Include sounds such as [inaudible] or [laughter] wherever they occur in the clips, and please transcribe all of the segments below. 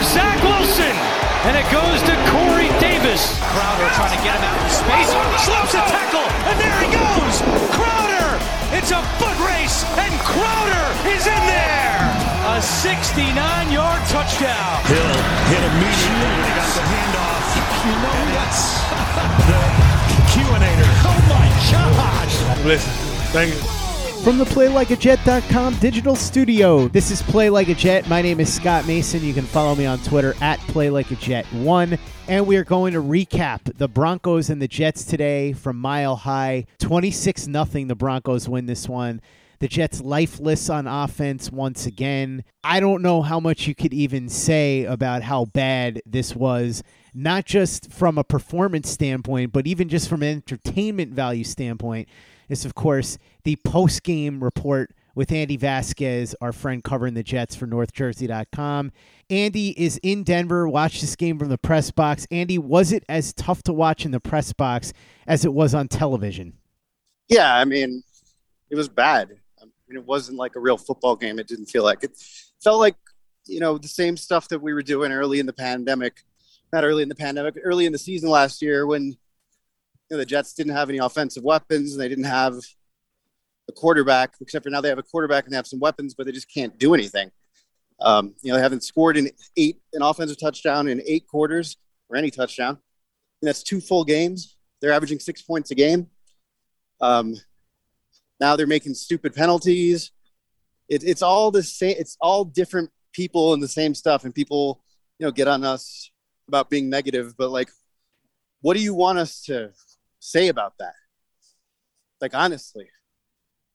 for Zach Wilson. And it goes to Corey Davis. Crowder trying to get him out in space. Slips a tackle. And there he goes. Crowder. It's a foot race. And Crowder is in there. A 69-yard touchdown. Hill hit immediately when he got the handoff. [laughs] You know that's the Q-inator. Oh my gosh. Listen, thank you. From the PlayLikeAJet.com digital studio, this is Play Like a Jet. My name is Scott Mason. You can follow me on Twitter at PlayLikeAJet1. And we are going to recap the Broncos and the Jets today from Mile High. 26 0 the Broncos win this one. The Jets lifeless on offense once again. I don't know how much you could even say about how bad this was, not just from a performance standpoint, but even just from an entertainment value standpoint is, of course, the post game report with Andy Vasquez, our friend covering the Jets for NorthJersey.com. Andy is in Denver. Watched this game from the press box. Andy, was it as tough to watch in the press box as it was on television? Yeah, I mean, it was bad. I mean, it wasn't like a real football game. It didn't feel like it felt like you know the same stuff that we were doing early in the pandemic. Not early in the pandemic, early in the season last year when know, the Jets didn't have any offensive weapons and they didn't have a quarterback, except for now they have a quarterback and they have some weapons, but they just can't do anything. Um, you know, they haven't scored in eight an offensive touchdown in eight quarters or any touchdown. And that's two full games. They're averaging six points a game. Um, now they're making stupid penalties. It, it's all the same. It's all different people and the same stuff. And people, you know, get on us about being negative. But like, what do you want us to say about that? Like, honestly,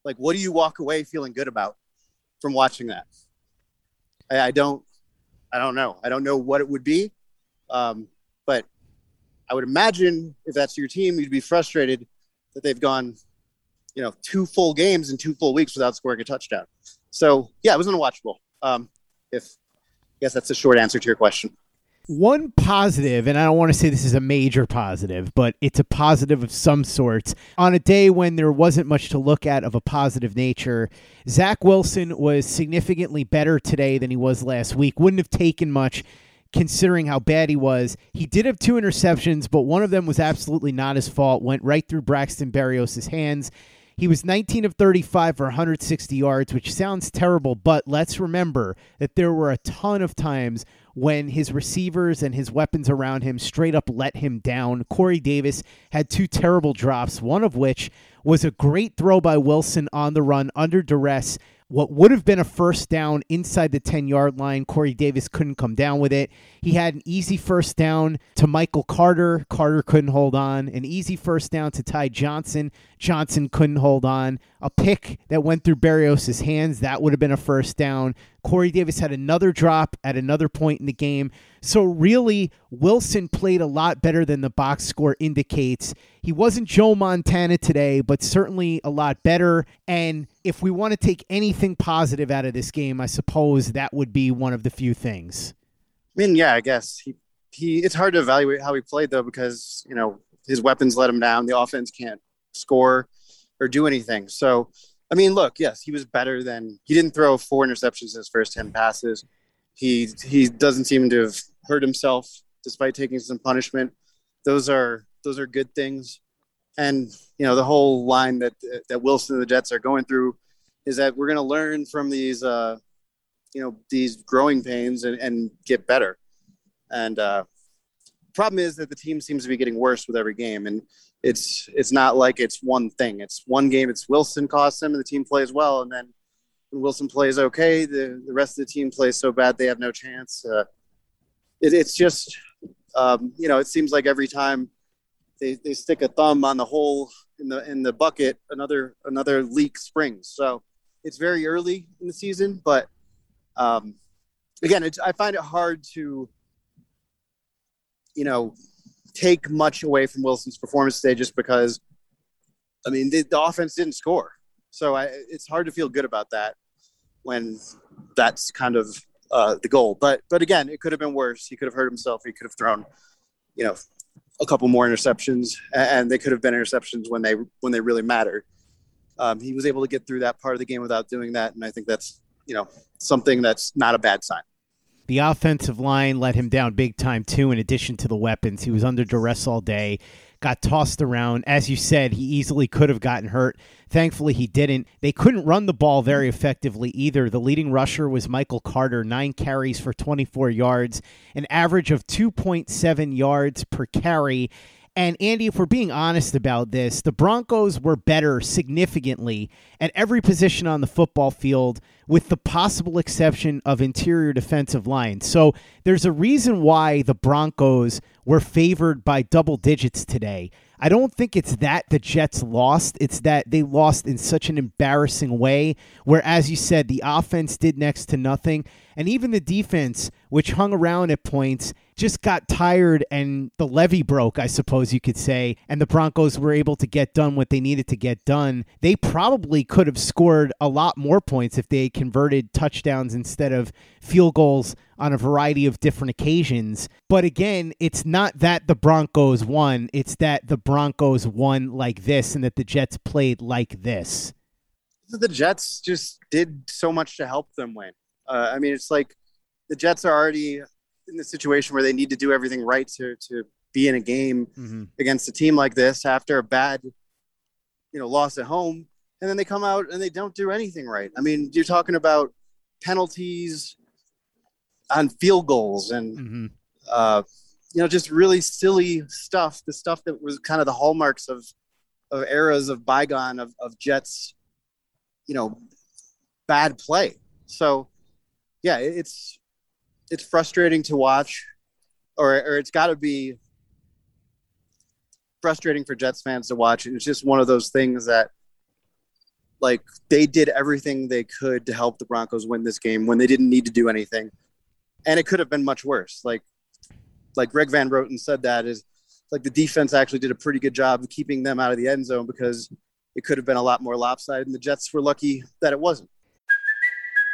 like, what do you walk away feeling good about from watching that? I, I don't, I don't know. I don't know what it would be. Um, but I would imagine if that's your team, you'd be frustrated that they've gone, you know, two full games in two full weeks without scoring a touchdown. So yeah, it was unwatchable. Um, if I guess that's a short answer to your question. One positive, and I don't want to say this is a major positive, but it's a positive of some sorts. On a day when there wasn't much to look at of a positive nature, Zach Wilson was significantly better today than he was last week. Wouldn't have taken much considering how bad he was. He did have two interceptions, but one of them was absolutely not his fault. Went right through Braxton Berrios' hands. He was 19 of 35 for 160 yards, which sounds terrible, but let's remember that there were a ton of times when his receivers and his weapons around him straight up let him down. Corey Davis had two terrible drops, one of which was a great throw by Wilson on the run under duress what would have been a first down inside the 10 yard line. Corey Davis couldn't come down with it. He had an easy first down to Michael Carter. Carter couldn't hold on. An easy first down to Ty Johnson. Johnson couldn't hold on. A pick that went through Berrios' hands. That would have been a first down. Corey Davis had another drop at another point in the game. So, really, Wilson played a lot better than the box score indicates. He wasn't Joe Montana today, but certainly a lot better. And if we want to take anything positive out of this game, I suppose that would be one of the few things. I mean, yeah, I guess he, he it's hard to evaluate how he played though because you know his weapons let him down. The offense can't score or do anything. So, I mean, look, yes, he was better than he didn't throw four interceptions in his first ten passes. He he doesn't seem to have hurt himself despite taking some punishment. Those are those are good things and you know the whole line that that Wilson and the Jets are going through is that we're going to learn from these uh, you know these growing pains and, and get better. And uh, problem is that the team seems to be getting worse with every game, and it's it's not like it's one thing. It's one game. It's Wilson costs them, and the team plays well, and then when Wilson plays okay, the the rest of the team plays so bad they have no chance. Uh, it, it's just um, you know it seems like every time they, they stick a thumb on the hole in the in the bucket, another another leak springs. So it's very early in the season, but um, again, I find it hard to, you know, take much away from Wilson's performance today just because, I mean, the, the offense didn't score. So I, it's hard to feel good about that when that's kind of uh, the goal. But but again, it could have been worse. He could have hurt himself. He could have thrown, you know, a couple more interceptions, and they could have been interceptions when they when they really mattered. Um, he was able to get through that part of the game without doing that, and I think that's you know something that's not a bad sign. The offensive line let him down big time too. In addition to the weapons, he was under duress all day got tossed around. As you said, he easily could have gotten hurt. Thankfully, he didn't. They couldn't run the ball very effectively either. The leading rusher was Michael Carter, nine carries for 24 yards, an average of 2.7 yards per carry. And Andy, if we're being honest about this, the Broncos were better significantly at every position on the football field, with the possible exception of interior defensive line. So there's a reason why the Broncos were favored by double digits today. I don't think it's that the Jets lost. It's that they lost in such an embarrassing way, where, as you said, the offense did next to nothing. And even the defense, which hung around at points, just got tired and the levee broke, I suppose you could say. And the Broncos were able to get done what they needed to get done. They probably could have scored a lot more points if they converted touchdowns instead of field goals on a variety of different occasions. But again, it's not that the Broncos won, it's that the Broncos won like this and that the Jets played like this. The Jets just did so much to help them win. Uh, I mean, it's like the Jets are already in the situation where they need to do everything right to to be in a game mm-hmm. against a team like this after a bad, you know, loss at home, and then they come out and they don't do anything right. I mean, you're talking about penalties on field goals and mm-hmm. uh, you know just really silly stuff. The stuff that was kind of the hallmarks of of eras of bygone of, of Jets, you know, bad play. So yeah, it's it's frustrating to watch, or or it's got to be frustrating for Jets fans to watch. And it's just one of those things that, like, they did everything they could to help the Broncos win this game when they didn't need to do anything, and it could have been much worse. Like, like Greg Van Roten said that is like the defense actually did a pretty good job of keeping them out of the end zone because it could have been a lot more lopsided, and the Jets were lucky that it wasn't.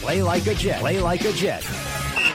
Play like a Jet. Play like a Jet.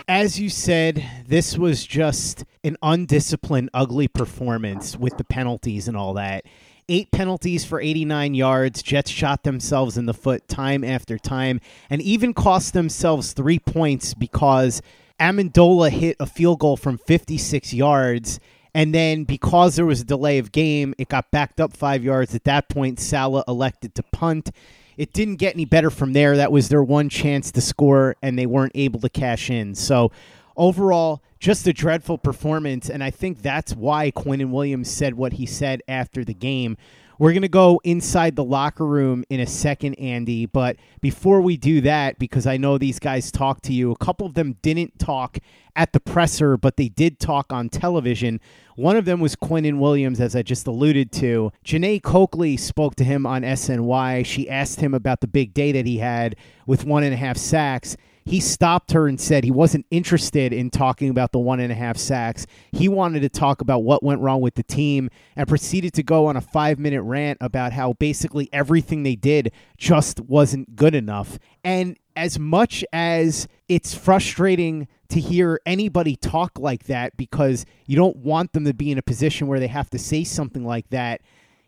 As you said, this was just an undisciplined, ugly performance with the penalties and all that. Eight penalties for 89 yards. Jets shot themselves in the foot time after time and even cost themselves three points because Ammendola hit a field goal from 56 yards. And then because there was a delay of game, it got backed up five yards. At that point, Saleh elected to punt. It didn't get any better from there. That was their one chance to score, and they weren't able to cash in. So, overall, just a dreadful performance. And I think that's why Quinnen Williams said what he said after the game. We're going to go inside the locker room in a second, Andy. But before we do that, because I know these guys talked to you, a couple of them didn't talk at the presser, but they did talk on television. One of them was Quinnen Williams, as I just alluded to. Janae Coakley spoke to him on SNY. She asked him about the big day that he had with one and a half sacks he stopped her and said he wasn't interested in talking about the one and a half sacks. He wanted to talk about what went wrong with the team and proceeded to go on a five minute rant about how basically everything they did just wasn't good enough. And as much as it's frustrating to hear anybody talk like that because you don't want them to be in a position where they have to say something like that,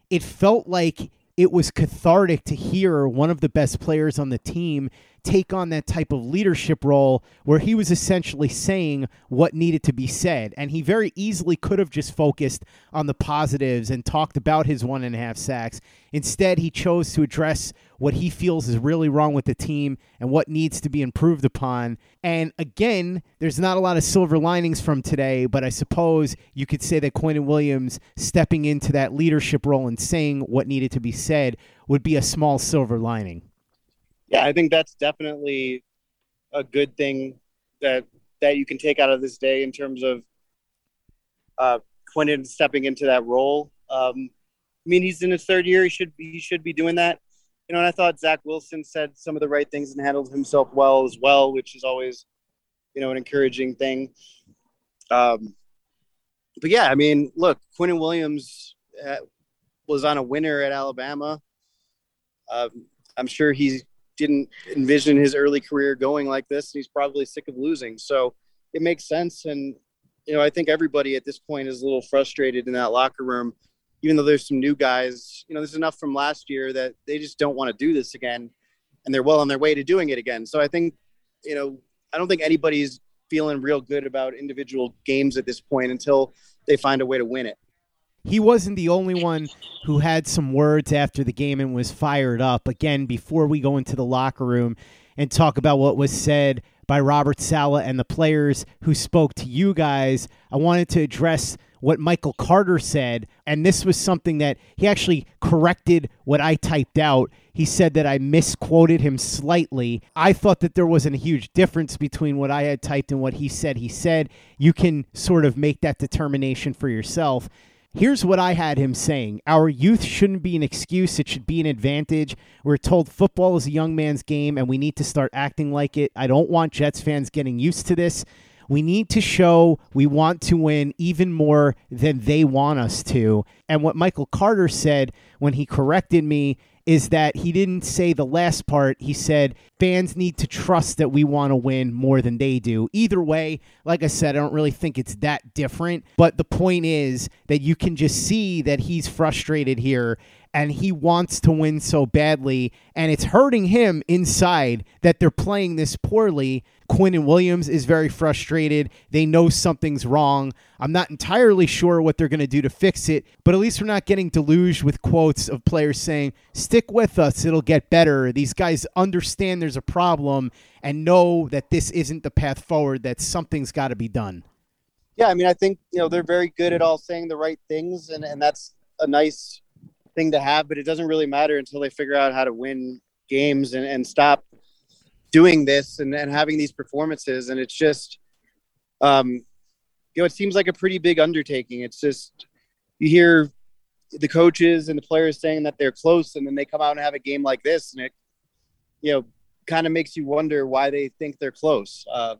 it felt like it was cathartic to hear one of the best players on the team take on that type of leadership role where he was essentially saying what needed to be said. And he very easily could have just focused on the positives and talked about his one and a half sacks. Instead, he chose to address what he feels is really wrong with the team and what needs to be improved upon. And again, there's not a lot of silver linings from today, but I suppose you could say that Quinnen Williams stepping into that leadership role and saying what needed to be said would be a small silver lining. Yeah, I think that's definitely a good thing that that you can take out of this day in terms of uh, Quinnen stepping into that role. Um, I mean, he's in his third year. He should be, he should be doing that. You know, and I thought Zach Wilson said some of the right things and handled himself well as well, which is always, you know, an encouraging thing. Um, but yeah, I mean, look, Quinnen Williams uh, was on a winner at Alabama. Um, I'm sure he didn't envision his early career going like this, and he's probably sick of losing. So it makes sense. And you know, I think everybody at this point is a little frustrated in that locker room, even though there's some new guys. You know, there's enough from last year that they just don't want to do this again, and they're well on their way to doing it again. So I think, you know, I don't think anybody's feeling real good about individual games at this point until they find a way to win it he wasn't the only one who had some words after the game and was fired up. Again, before we go into the locker room and talk about what was said by Robert Saleh and the players who spoke to you guys, I wanted to address what Michael Carter said. And this was something that he actually corrected what I typed out. He said that I misquoted him slightly. I thought that there wasn't a huge difference between what I had typed and what he said. He said you can sort of make that determination for yourself. Here's what I had him saying Our youth shouldn't be an excuse, it should be an advantage. We're told football is a young man's game and we need to start acting like it. I don't want Jets fans getting used to this. We need to show we want to win even more than they want us to. And what Michael Carter said when he corrected me is that he didn't say the last part. He said fans need to trust that we want to win more than they do. Either way, like I said, I don't really think it's that different. But the point is that you can just see that he's frustrated here and he wants to win so badly. And it's hurting him inside that they're playing this poorly. Quinnen Williams is very frustrated. They know something's wrong. I'm not entirely sure what they're going to do to fix it, but at least we're not getting deluged with quotes of players saying, stick with us, it'll get better. These guys understand there's a problem and know that this isn't the path forward, that something's got to be done. Yeah, I mean, I think, you know, they're very good at all saying the right things, and, and that's a nice thing to have, but it doesn't really matter until they figure out how to win games and, and stop doing this and, and having these performances. And it's just, um, you know, it seems like a pretty big undertaking. It's just, you hear the coaches and the players saying that they're close, and then they come out and have a game like this, and it, you know, kind of makes you wonder why they think they're close. Uh,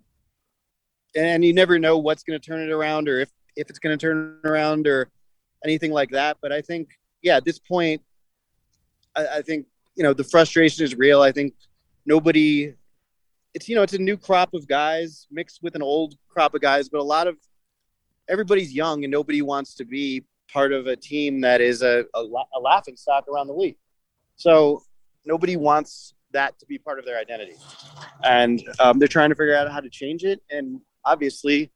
and you never know what's going to turn it around, or if if it's going to turn around, or anything like that. But I think yeah, at this point, I, I think you know the frustration is real. I think nobody it's you know it's a new crop of guys mixed with an old crop of guys but a lot of everybody's young and nobody wants to be part of a team that is a, a, a laughing stock around the league. So nobody wants that to be part of their identity. And um, they're trying to figure out how to change it. And obviously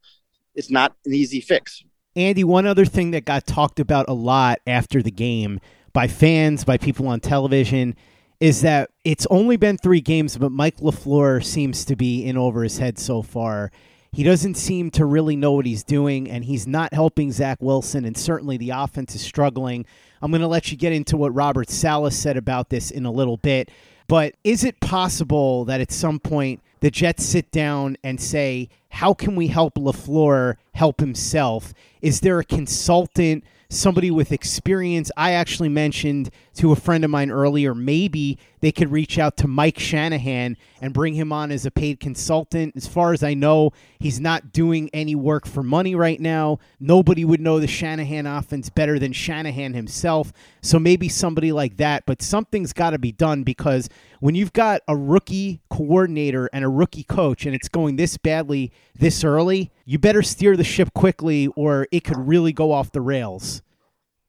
it's not an easy fix. Andy, one other thing that got talked about a lot after the game by fans, by people on television, is that it's only been three games, but Mike LaFleur seems to be in over his head so far. He doesn't seem to really know what he's doing, and he's not helping Zach Wilson, and certainly the offense is struggling. I'm going to let you get into what Robert Saleh said about this in a little bit, but is it possible that at some point the Jets sit down and say, How can we help LaFleur help himself? Is there a consultant? somebody with experience. I actually mentioned to a friend of mine earlier, maybe they could reach out to Mike Shanahan and bring him on as a paid consultant. As far as I know, he's not doing any work for money right now. Nobody would know the Shanahan offense better than Shanahan himself. So maybe somebody like that, but something's got to be done because when you've got a rookie coordinator and a rookie coach and it's going this badly this early, you better steer the ship quickly or it could really go off the rails.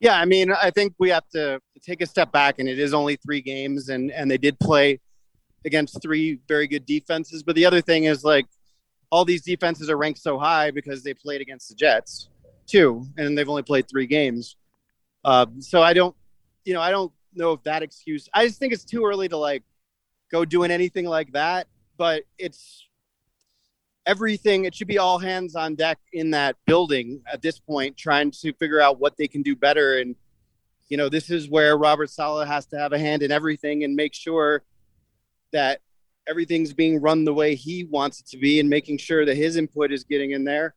Yeah, I mean, I think we have to take a step back, and it is only three games, and and they did play against three very good defenses. But the other thing is like all these defenses are ranked so high because they played against the Jets too, and they've only played three games. Uh, so I don't, you know, I don't know if that excuse. I just think it's too early to like go doing anything like that. But it's everything. It should be all hands on deck in that building at this point, trying to figure out what they can do better. And you know, this is where Robert Saleh has to have a hand in everything and make sure that everything's being run the way he wants it to be and making sure that his input is getting in there.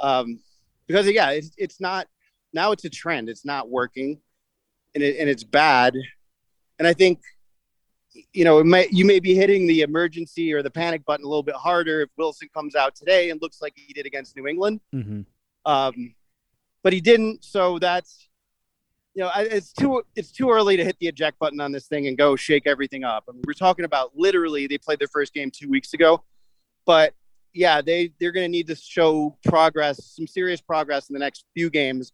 Um, because yeah, it's, it's not now it's a trend. It's not working and it, and it's bad. And I think, you know, may, you may be hitting the emergency or the panic button a little bit harder if Wilson comes out today and looks like he did against New England. Mm-hmm. Um, but he didn't. So that's, you know, it's too it's too early to hit the eject button on this thing and go shake everything up. I mean, we're talking about literally they played their first game two weeks ago, but yeah, they they're going to need to show progress, some serious progress in the next few games,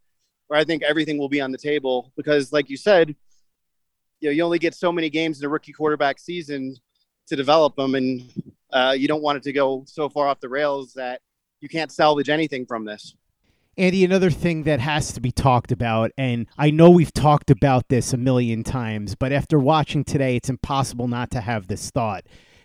where I think everything will be on the table because, like you said, you know, you only get so many games in a rookie quarterback season to develop them, and uh, you don't want it to go so far off the rails that you can't salvage anything from this. Andy, another thing that has to be talked about, and I know we've talked about this a million times, but after watching today, it's impossible not to have this thought.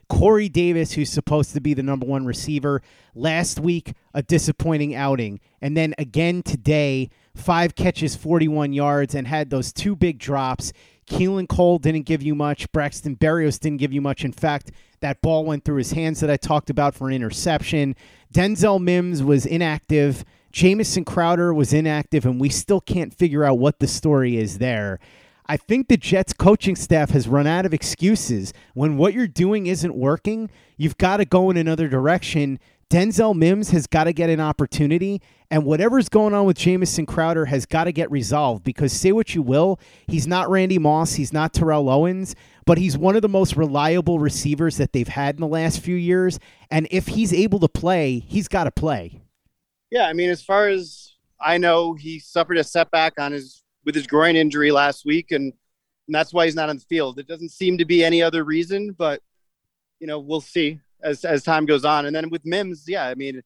Corey Davis, who's supposed to be the number one receiver, last week, a disappointing outing. And then again today, five catches, 41 yards, and had those two big drops. Keelan Cole didn't give you much. Braxton Berrios didn't give you much. In fact, that ball went through his hands that I talked about for an interception. Denzel Mims was inactive. Jamison Crowder was inactive, and we still can't figure out what the story is there. I think the Jets coaching staff has run out of excuses. When what you're doing isn't working, you've got to go in another direction. Denzel Mims has got to get an opportunity, and whatever's going on with Jamison Crowder has got to get resolved because say what you will, he's not Randy Moss, he's not Terrell Owens, but he's one of the most reliable receivers that they've had in the last few years. And if he's able to play, he's got to play. Yeah, I mean, as far as I know, he suffered a setback on his with his groin injury last week, and, and that's why he's not on the field. It doesn't seem to be any other reason, but you know, we'll see as as time goes on. And then with Mims, yeah, I mean,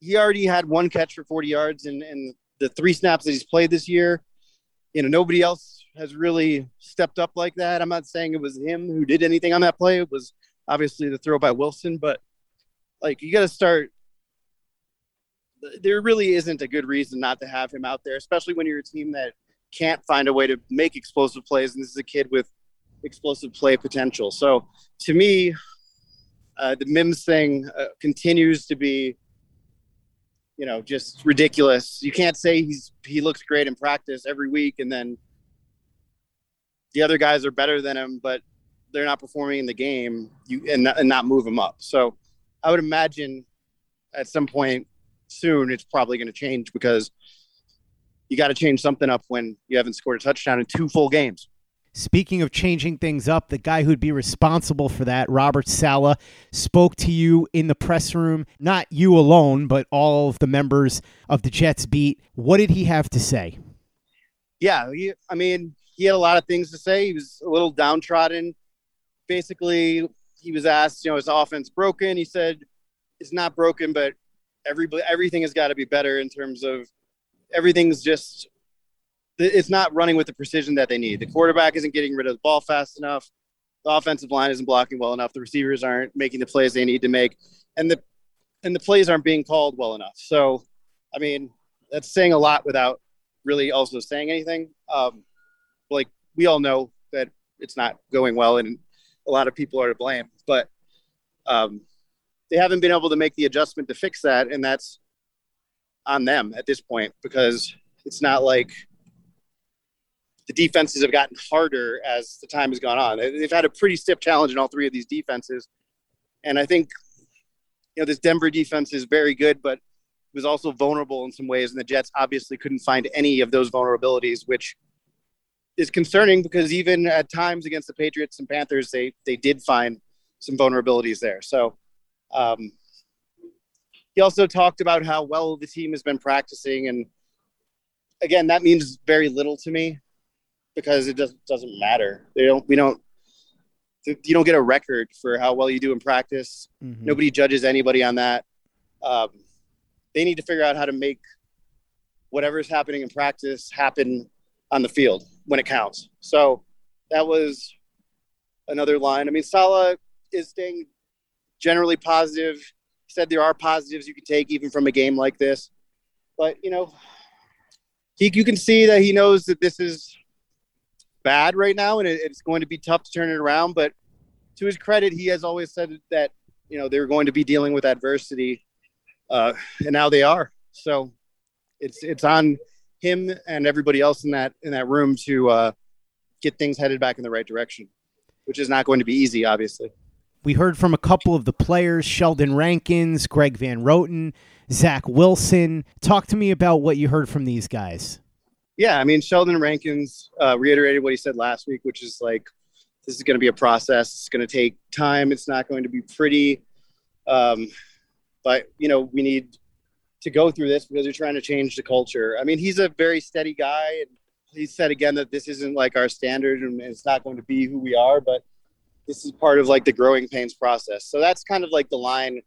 he already had one catch for 40 yards in, in the three snaps that he's played this year. You know, nobody else has really stepped up like that. I'm not saying it was him who did anything on that play. It was obviously the throw by Wilson, but like you got to start there really isn't a good reason not to have him out there, especially when you're a team that can't find a way to make explosive plays. And this is a kid with explosive play potential. So to me, uh, the Mims thing uh, continues to be, you know, just ridiculous. You can't say he's he looks great in practice every week, and then the other guys are better than him, but they're not performing in the game. You and and not move them up. So I would imagine at some point soon, it's probably going to change because you got to change something up when you haven't scored a touchdown in two full games. Speaking of changing things up, the guy who'd be responsible for that, Robert Saleh, spoke to you in the press room. Not you alone, but all of the members of the Jets beat. What did he have to say? Yeah, he, I mean, he had a lot of things to say. He was a little downtrodden. Basically, he was asked, you know, his offense broken. He said, it's not broken, but everybody everything has got to be better in terms of everything's just it's not running with the precision that they need. The quarterback isn't getting rid of the ball fast enough. The offensive line isn't blocking well enough. The receivers aren't making the plays they need to make, and the and the plays aren't being called well enough. So, I mean, that's saying a lot without really also saying anything. Um, like we all know that it's not going well, and a lot of people are to blame. But um, they haven't been able to make the adjustment to fix that, and that's on them at this point because it's not like the defenses have gotten harder as the time has gone on. They've had a pretty stiff challenge in all three of these defenses, and I think you know this Denver defense is very good, but was also vulnerable in some ways, and the Jets obviously couldn't find any of those vulnerabilities, which is concerning because even at times against the Patriots and Panthers, they they did find some vulnerabilities there. So um, he also talked about how well the team has been practicing, and again, that means very little to me because it doesn't doesn't matter. They don't we don't you don't get a record for how well you do in practice. Mhm. Nobody judges anybody on that. Um, they need to figure out how to make whatever's happening in practice happen on the field when it counts. So that was another line. I mean, Saleh is staying generally positive. He said there are positives you can take even from a game like this, but you know, he you can see that he knows that this is bad right now, and it, it's going to be tough to turn it around. But to his credit, he has always said that you know they're going to be dealing with adversity, uh, and now they are. So it's it's on him and everybody else in that in that room to uh, get things headed back in the right direction, which is not going to be easy, obviously. We heard from a couple of the players Sheldon Rankins, Greg Van Roten, Zach Wilson. Talk to me about what you heard from these guys. Yeah, I mean Sheldon Rankins uh, reiterated what he said last week, which is like this is going to be a process. It's going to take time. It's not going to be pretty, um, but you know we need to go through this because you're trying to change the culture. I mean, he's a very steady guy, and he said again that this isn't like our standard and it's not going to be who we are, but this is part of like the growing pains process. So that's kind of like the line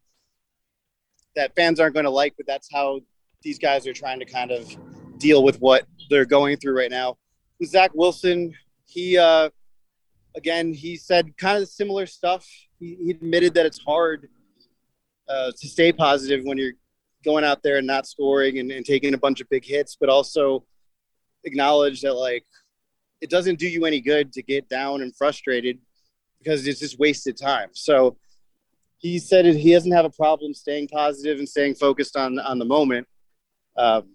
that fans aren't going to like, but that's how these guys are trying to kind of deal with what they're going through right now. Zach Wilson, he uh, again, he said kind of similar stuff. He, he admitted that it's hard uh, to stay positive when you're going out there and not scoring and, and taking a bunch of big hits, but also acknowledge that like it doesn't do you any good to get down and frustrated because it's just wasted time. So he said he doesn't have a problem staying positive and staying focused on on the moment. Um,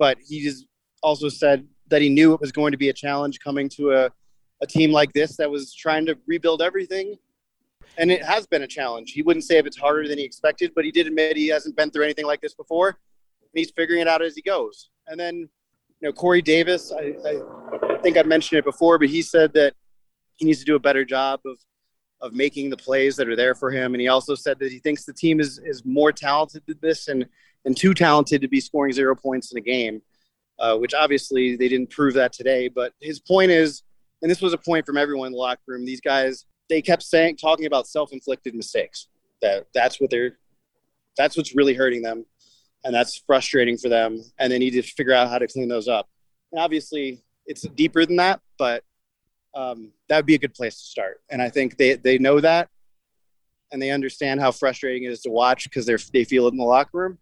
but he just also said that he knew it was going to be a challenge coming to a, a team like this that was trying to rebuild everything. And it has been a challenge. He wouldn't say if it's harder than he expected, but he did admit he hasn't been through anything like this before. And he's figuring it out as he goes. And then, you know, Corey Davis, I, I think I mentioned it before, but he said that he needs to do a better job of of making the plays that are there for him. And he also said that he thinks the team is is more talented than this and and too talented to be scoring zero points in a game, uh, which obviously they didn't prove that today. But his point is, and this was a point from everyone in the locker room, these guys they kept saying talking about self inflicted mistakes. That that's what they're that's what's really hurting them, and that's frustrating for them. And they need to figure out how to clean those up. And obviously, it's deeper than that, but um, that would be a good place to start. And I think they, they know that and they understand how frustrating it is to watch because they're they feel it in the locker room.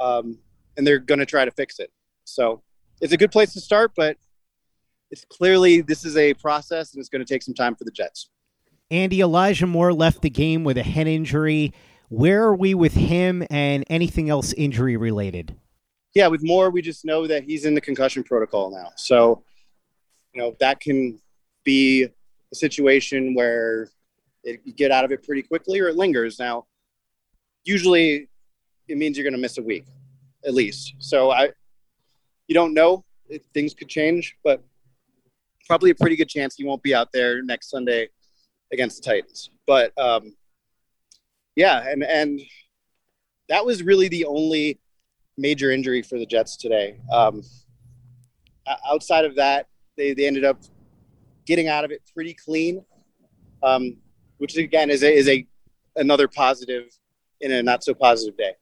Um, and they're going to try to fix it. So it's a good place to start, but it's clearly this is a process and it's going to take some time for the Jets. Andy Elijah Moore left the game with a head injury. Where are we with him and anything else injury related? Yeah, with Moore, we just know that he's in the concussion protocol now. So, you know, that can be a situation where it, you get out of it pretty quickly or it lingers. Now, usually it means you're going to miss a week at least. So I, you don't know things could change, but probably a pretty good chance he won't be out there next Sunday against the Titans. But um, yeah, and and that was really the only major injury for the Jets today. Um, outside of that, they, they ended up getting out of it pretty clean, um, which again is a, is a another positive in a not so positive day.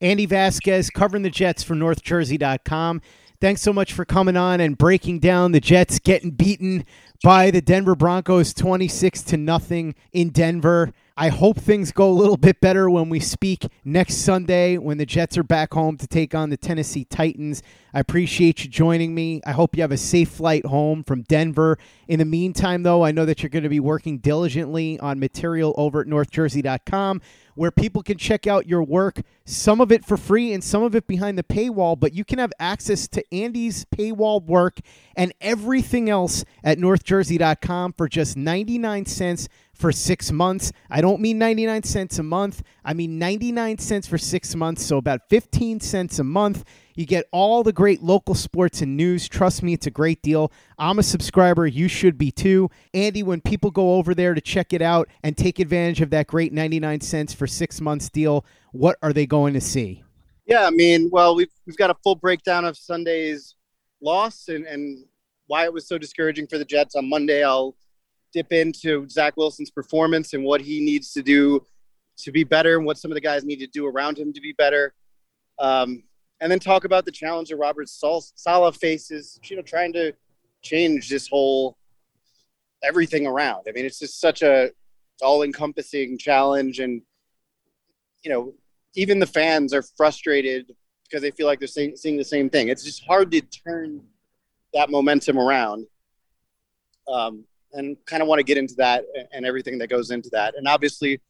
Andy Vasquez covering the Jets for NorthJersey.com. Thanks so much for coming on and breaking down the Jets getting beaten by the Denver Broncos 26 to nothing in Denver. I hope things go a little bit better when we speak next Sunday when the Jets are back home to take on the Tennessee Titans. I appreciate you joining me. I hope you have a safe flight home from Denver. In the meantime, though, I know that you're going to be working diligently on material over at northjersey.com where people can check out your work, some of it for free and some of it behind the paywall, but you can have access to Andy's paywall work and everything else at northjersey.com for just 99 cents for six months. I don't mean 99 cents a month, I mean 99 cents for six months, so about 15 cents a month. You get all the great local sports and news. Trust me, it's a great deal. I'm a subscriber. You should be too. Andy, when people go over there to check it out and take advantage of that great 99 cents for six months deal, what are they going to see? Yeah, I mean, well, we've, we've got a full breakdown of Sunday's loss and, and why it was so discouraging for the Jets on Monday. I'll dip into Zach Wilson's performance and what he needs to do to be better and what some of the guys need to do around him to be better. Um, and then talk about the challenge that Robert Saleh faces, you know, trying to change this whole everything around. I mean, it's just such a all encompassing challenge. And, you know, even the fans are frustrated because they feel like they're seeing, seeing the same thing. It's just hard to turn that momentum around. Um, and kind of want to get into that and everything that goes into that. And obviously,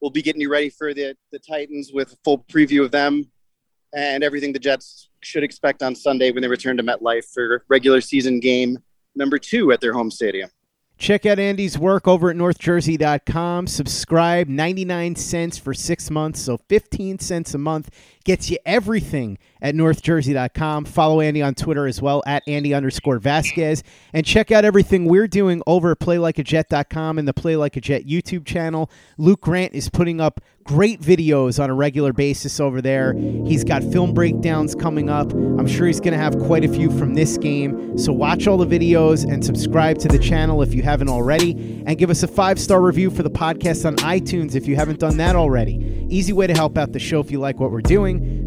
we'll be getting you ready for the the Titans with a full preview of them and everything the Jets should expect on Sunday when they return to MetLife for regular season game number two at their home stadium. Check out Andy's work over at northjersey.com. Subscribe 99 cents for 6 months, so 15 cents a month gets you everything at northjersey.com. Follow Andy on Twitter as well at Andy underscore Vasquez. And check out everything we're doing over at playlikeajet.com and the Play Like a Jet YouTube channel. Luke Grant is putting up great videos on a regular basis over there. He's got film breakdowns coming up. I'm sure he's going to have quite a few from this game. So watch all the videos and subscribe to the channel if you haven't already. And give us a five star review for the podcast on iTunes if you haven't done that already. Easy way to help out the show if you like what we're doing.